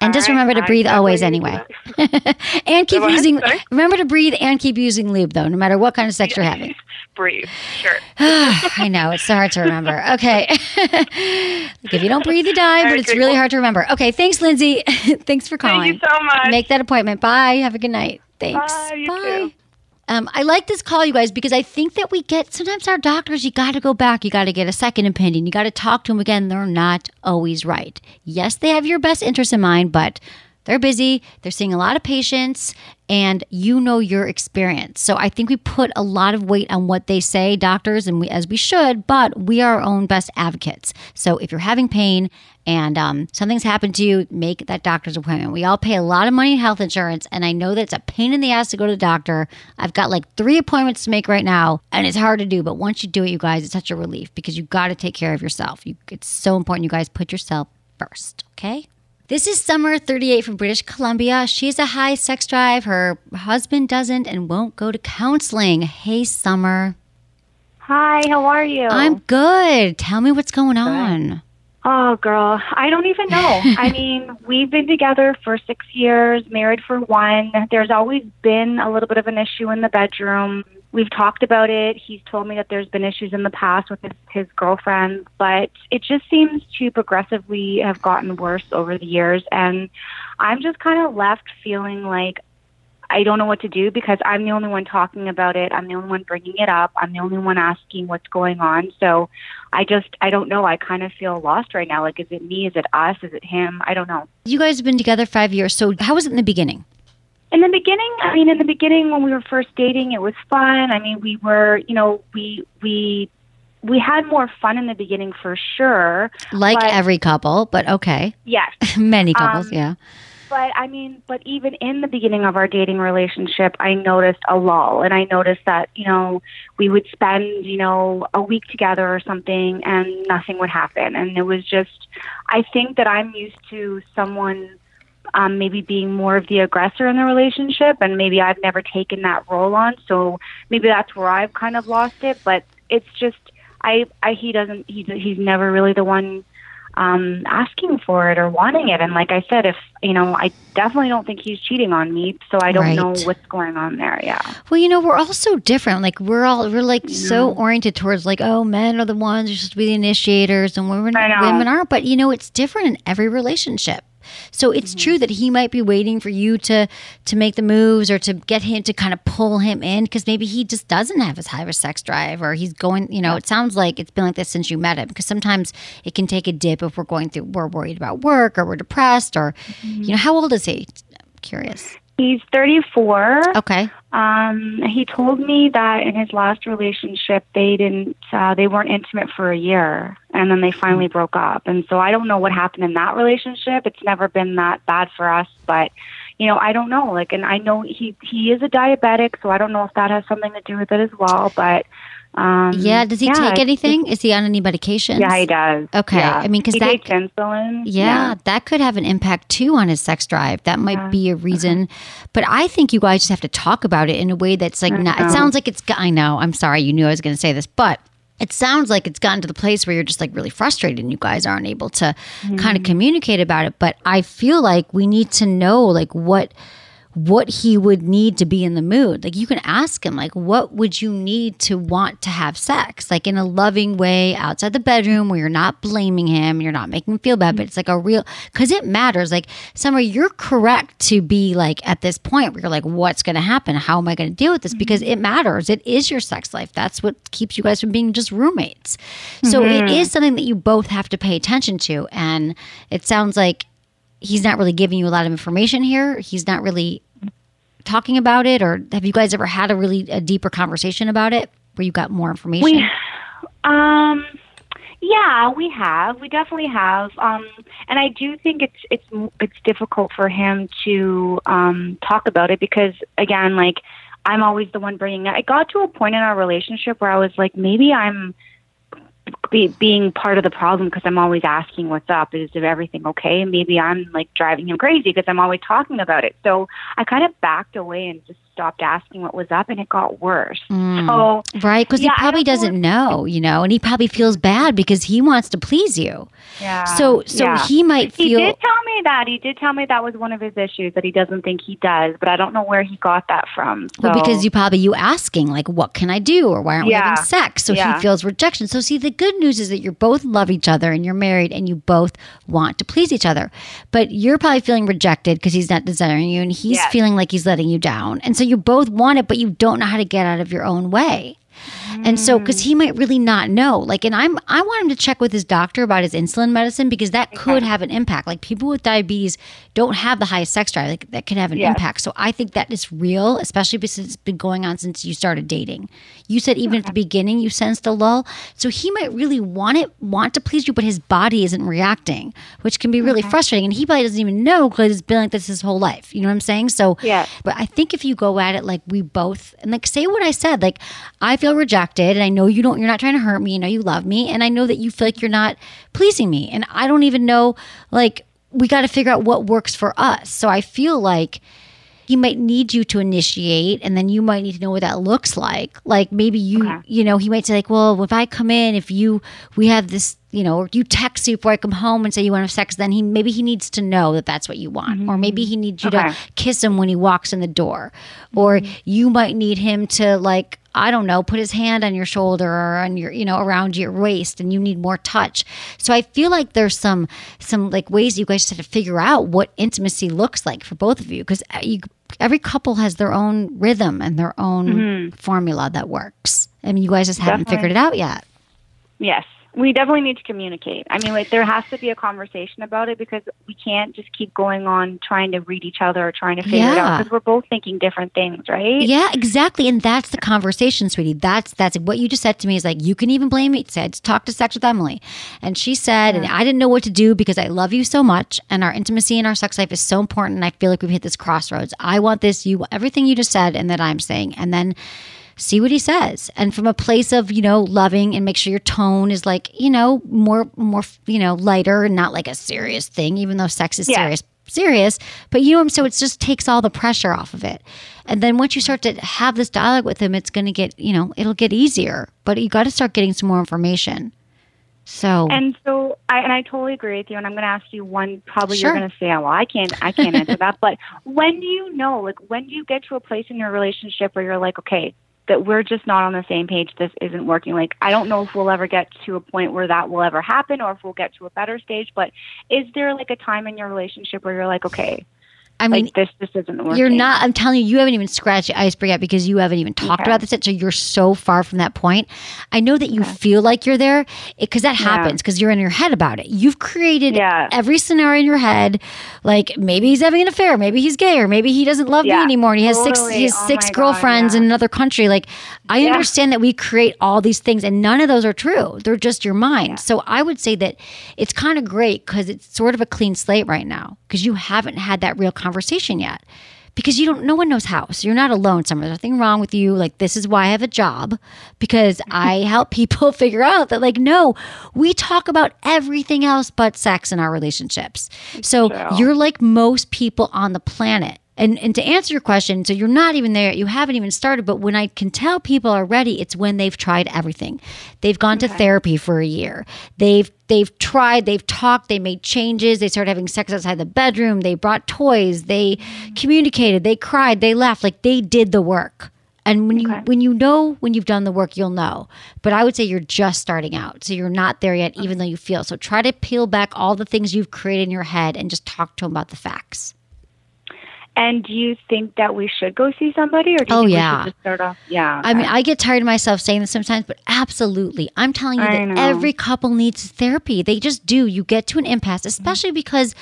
And All just right, remember to I breathe always anyway. and keep using Sorry? remember to breathe and keep using lube though, no matter what kind of sex you're having. breathe. Sure. I know, it's so hard to remember. Okay. like if you don't breathe, you die, but right, it's really Well- hard to remember. Okay, thanks, Lindsay. thanks for calling. Thank you so much. Make that appointment. Bye. Have a good night. Thanks. Bye, too. Um, I like this call, you guys, because I think that we get sometimes our doctors, you got to go back, you got to get a second opinion, you got to talk to them again. They're not always right. Yes, they have your best interest in mind, but they're busy, they're seeing a lot of patients, and you know your experience. So I think we put a lot of weight on what they say, doctors, and we, as we should, but we are our own best advocates. So if you're having pain and um, something's happened to you, make that doctor's appointment. We all pay a lot of money in health insurance, and I know that it's a pain in the ass to go to the doctor. I've got like three appointments to make right now, and it's hard to do. But once you do it, you guys, it's such a relief because you got to take care of yourself. You, it's so important. You guys put yourself first, okay? This is Summer 38 from British Columbia. She has a high sex drive. Her husband doesn't and won't go to counseling. Hey, Summer. Hi, how are you? I'm good. Tell me what's going on. Oh, girl, I don't even know. I mean, we've been together for six years, married for one. There's always been a little bit of an issue in the bedroom. We've talked about it. He's told me that there's been issues in the past with his, his girlfriend, but it just seems to progressively have gotten worse over the years. And I'm just kind of left feeling like I don't know what to do because I'm the only one talking about it. I'm the only one bringing it up. I'm the only one asking what's going on. So I just, I don't know. I kind of feel lost right now. Like, is it me? Is it us? Is it him? I don't know. You guys have been together five years. So, how was it in the beginning? In the beginning, I mean, in the beginning when we were first dating, it was fun. I mean, we were, you know, we, we, we had more fun in the beginning for sure. Like but- every couple, but okay. Yes. Many couples, Um, yeah. But I mean, but even in the beginning of our dating relationship, I noticed a lull, and I noticed that you know we would spend you know a week together or something, and nothing would happen, and it was just. I think that I'm used to someone um, maybe being more of the aggressor in the relationship, and maybe I've never taken that role on, so maybe that's where I've kind of lost it. But it's just I, I he doesn't he he's never really the one um asking for it or wanting it and like i said if you know i definitely don't think he's cheating on me so i don't know what's going on there yeah Well, you know, we're all so different. Like we're all we're like so oriented towards like, oh, men are the ones who to be the initiators, and women women aren't. But you know, it's different in every relationship. So it's Mm-hmm. true that he might be waiting for you to to make the moves or to get him to kind of pull him in because maybe he just doesn't have as high of a sex drive or he's going. You know, it sounds like it's been like this since you met him because sometimes it can take a dip if we're going through we're worried about work or we're depressed or Mm-hmm. you know how old is he? I'm curious. He's 34 Okay. um he told me that in his last relationship they didn't uh, they weren't intimate for a year and then they finally broke up. And so i don't know what happened in that relationship. It's never been that bad for us but you know i don't know. Like and i know he he is a diabetic so i don't know if that has something to do with it as well but um Yeah. Does he yeah, take anything? Is he on any medications? yeah he does Okay. Yeah. I mean, because that takes insulin yeah, that could have an impact too on his sex drive. That might be a reason. But I think you guys just have to talk about it in a way that's like not. It sounds like it's. I know. I'm sorry. You knew I was going to say this, but. It sounds like it's gotten to the place where you're just like really frustrated and you guys aren't able to kind of Mm-hmm. communicate about it. But I feel like we need to know like what what he would need to be in the mood. Like you can ask him like what would you need to want to have sex? Like in a loving way outside the bedroom where you're not blaming him, you're not making him feel bad, but it's like a real cuz it matters. Like Summer, you're correct to be like at this point where you're like what's going to happen? How am I going to deal with this? Because it matters. It is your sex life. That's what keeps you guys from being just roommates. So it Mhm. is something that you both have to pay attention to and it sounds like he's not really giving you a lot of information here. He's not really talking about it, or have you guys ever had a really a deeper conversation about it where you got more information? We, um, yeah, we have. We definitely have. Um, and I do think it's it's it's difficult for him to um talk about it because again, like I'm always the one bringing it. I got to a point in our relationship where I was like, maybe I'm be, being part of the problem because I'm always asking what's up. Is everything okay? Maybe I'm like driving him crazy because I'm always talking about it. So I kind of backed away and just stopped asking what was up, and it got worse. Mm. So right, because yeah, he probably doesn't know, you know, and he probably feels bad because he wants to please you. Yeah. So, so yeah. he might feel. He did tell me that. He did tell me that was one of his issues that he doesn't think he does, but I don't know where he got that from. So. Well, because you probably you asking like, what can I do, or why aren't we having sex? So Yeah. he feels rejection. So see, the good news is that you both love each other and you're married and you both want to please each other. But you're probably feeling rejected because he's not desiring you, and he's Yes. feeling like he's letting you down. And so you both want it, but you don't know how to get out of your own way. And so, because he might really not know, like, and I'm, I want him to check with his doctor about his insulin medicine because that could have an impact. Like, people with diabetes don't have the highest sex drive, like, that could have an Yes. impact. So, I think that is real, especially because it's been going on since you started dating. You said even at the beginning you sensed a lull, so he might really want it, want to please you, but his body isn't reacting, which can be really frustrating. And he probably doesn't even know because it's been like this his whole life. You know what I'm saying? So, Yeah. but I think if you go at it like we both and like say what I said, like I feel rejected and I know you don't you're not trying to hurt me, you know you love me, and I know that you feel like you're not pleasing me. And I don't even know like we gotta figure out what works for us. So I feel like he might need you to initiate and then you might need to know what that looks like. Like maybe you you know he might say like well if i come in if you we have this you know or you text me before i come home and say you want to have sex then he maybe he needs to know that that's what you want. Or maybe mm-hmm. he needs you Okay. to kiss him when he walks in the door. Or mm-hmm. you might need him to like I don't know, put his hand on your shoulder or on your, you know, around your waist and you need more touch. So I feel like there's some some like ways you guys just have to figure out what intimacy looks like for both of you because you every couple has their own rhythm and their own Mhm. formula that works. I mean, you guys just haven't figured it out yet. Yes. We definitely need to communicate. I mean, like there has to be a conversation about it because we can't just keep going on trying to read each other or trying to figure it out because we're both thinking different things, right? Yeah, exactly. And that's the conversation, sweetie. That's that's what you just said to me is like you can even blame me. Said talk to sex with Emily. And she said, and I didn't know what to do because I love you so much and our intimacy and our sex life is so important and I feel like we've hit this crossroads. I want this, you everything you just said and that I'm saying. And then see what he says and from a place of you know loving and make sure your tone is like you know more more you know lighter and not like a serious thing even though sex is Yeah. serious serious but you know so it just takes all the pressure off of it and then once you start to have this dialogue with him it's going to get you know it'll get easier but you got to start getting some more information so And so I and I totally agree with you. And I'm going to ask you one. Probably Sure. you're going to say, "Well, I can't, I can't answer that." But when do you know? Like, when do you get to a place in your relationship where you're like, okay, that we're just not on the same page. This isn't working. Like, I don't know if we'll ever get to a point where that will ever happen, or if we'll get to a better stage. But is there like a time in your relationship where you're like, okay, I mean, like, this just isn't working? You're not. I'm telling you, you haven't even scratched the iceberg yet because you haven't even talked Okay. about this yet. So you're so far from that point. I know that you feel like you're there because that Yeah. happens because you're in your head about it. You've created Yeah. every scenario in your head. Like maybe he's having an affair, maybe he's gay, or maybe he doesn't love me anymore. And he has six, he has Oh six God, girlfriends yeah. in another country. Like I Yeah. understand that we create all these things, and none of those are true. They're just your mind. So I would say that it's kind of great because it's sort of a clean slate right now because you haven't had that real conversation yet. Because you don't no one knows how. So you're not alone. Summer. there's nothing wrong with you. Like this is why i have a job. Because i help people figure out that like no we talk about everything else but sex in our relationships. So True. you're like most people on the planet. And, and to answer your question, so you're not even there, you haven't even started, but when I can tell people are ready, it's when they've tried everything. They've gone to therapy for a year. They've they've tried, they've talked, they made changes, they started having sex outside the bedroom, they brought toys, they communicated, they cried, they laughed, like they did the work. And when you when you know when you've done the work, you'll know. But I would say you're just starting out. So you're not there yet, even though you feel. So try to peel back all the things you've created in your head and just talk to them about the facts. And do you think that we should go see somebody, or do you Oh, think yeah. we should just start off? Yeah. I mean, I get tired of myself saying this sometimes, but absolutely. I'm telling you I that know. every couple needs therapy. They just do. You get to an impasse, mm-hmm. especially because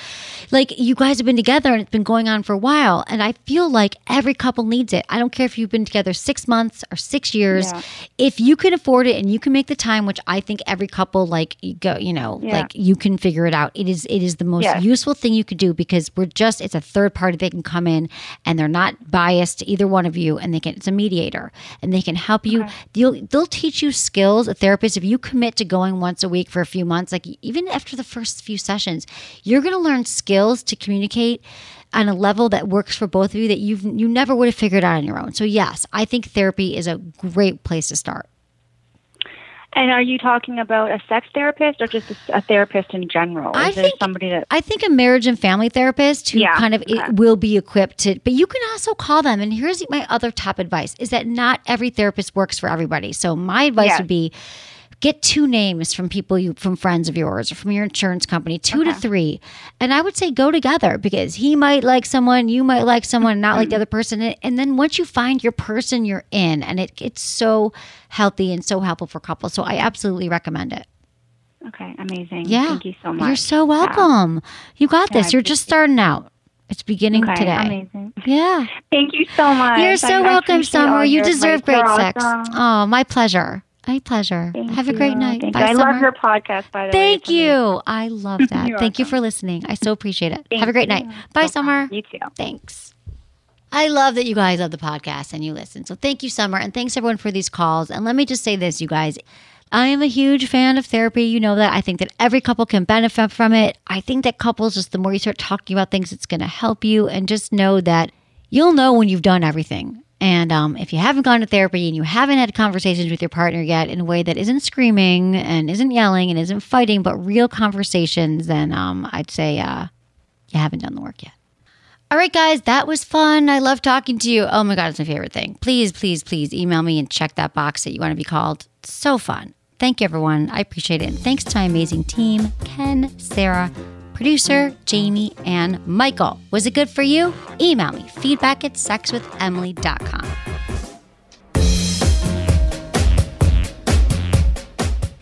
like you guys have been together and it's been going on for a while. And I feel like every couple needs it. I don't care if you've been together six months or six years. Yeah. If you can afford it and you can make the time, which I think every couple like you go, you know, Yeah. like you can figure it out. It is it is the most useful thing you could do because we're just it's a third party they can come in and they're not biased to either one of you and they can it's a mediator and they can help you. They'll they'll teach you skills a therapist. If you commit to going once a week for a few months like even after the first few sessions you're going to learn skills to communicate on a level that works for both of you that you've you never would have figured out on your own. So yes i think therapy is a great place to start and are you talking about a sex therapist or just a, therapist in general? I Is there think- somebody that I think a marriage and family therapist who Yeah, kind of okay. will be equipped to, but you can also call them. And here's my other top advice is that not every therapist works for everybody. So my advice Yes. would be get two names from people you from friends of yours or from your insurance company, two to three. And I would say go together because he might like someone, you might like someone, not like the mm-hmm. other person. And- then once you find your person, you're in. And it, it's so healthy and so helpful for couples. So I absolutely recommend it. Okay, amazing. Yeah. Thank you so much. You're so Yeah. welcome. You got Yeah, this. You're just starting out. It's beginning Okay, today. amazing. Yeah. Thank you so much. You're so I welcome, appreciate Summer. You deserve great You're sex. awesome. Oh, my pleasure. My pleasure. Thank Have a great night. Thank Bye, you. I Summer. love your podcast, by the way. Thank you. I love that. Thank you for listening. I so appreciate it. Thank Have a great you. night. Bye, Summer. You too. Thanks. I love that you guys love the podcast and you listen. So thank you, Summer. And thanks everyone for these calls. And let me just say this, you guys. I am a huge fan of therapy. You know that. I think that every couple can benefit from it. I think that couples, just the more you start talking about things, it's going to help you. And just know that you'll know when you've done everything. And um, if you haven't gone to therapy and you haven't had conversations with your partner yet in a way that isn't screaming and isn't yelling and isn't fighting, but real conversations, then um, I'd say uh, you haven't done the work yet. All right, guys, that was fun. I love talking to you. Oh my God, it's my favorite thing. Please, please, please email me and check that box that you want to be called. So fun. Thank you, everyone. I appreciate it. And thanks to my amazing team Ken, Sarah, producer Jamie, and Michael. Was it good for you? Email me feedback at sexwithemily.com.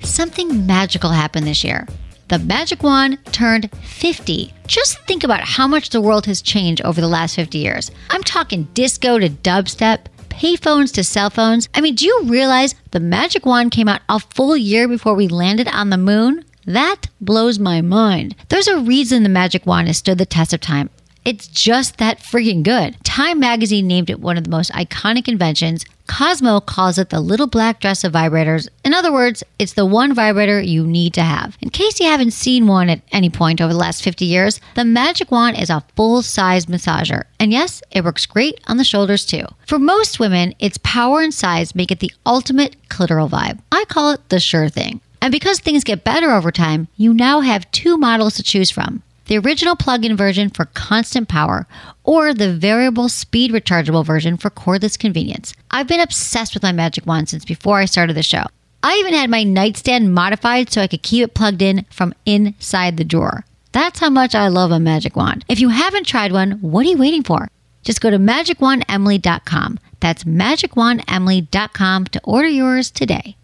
Something magical happened this year. The magic wand turned 50. Just think about how much the world has changed over the last 50 years. I'm talking disco to dubstep, payphones to cell phones. I mean, do you realize the magic wand came out a full year before we landed on the moon? That blows my mind. There's a reason the magic wand has stood the test of time. It's just that freaking good. Time magazine named it one of the most iconic inventions. Cosmo calls it the little black dress of vibrators. In other words, it's the one vibrator you need to have. In case you haven't seen one at any point over the last 50 years, the Magic Wand is a full size massager. And yes, it works great on the shoulders too. For most women, its power and size make it the ultimate clitoral vibe. I call it the sure thing. And because things get better over time, you now have two models to choose from the original plug in version for constant power, or the variable speed rechargeable version for cordless convenience. I've been obsessed with my Magic Wand since before I started the show. I even had my nightstand modified so I could keep it plugged in from inside the drawer. That's how much I love a Magic Wand. If you haven't tried one, what are you waiting for? Just go to magicwandemily.com. That's magicwandemily.com to order yours today.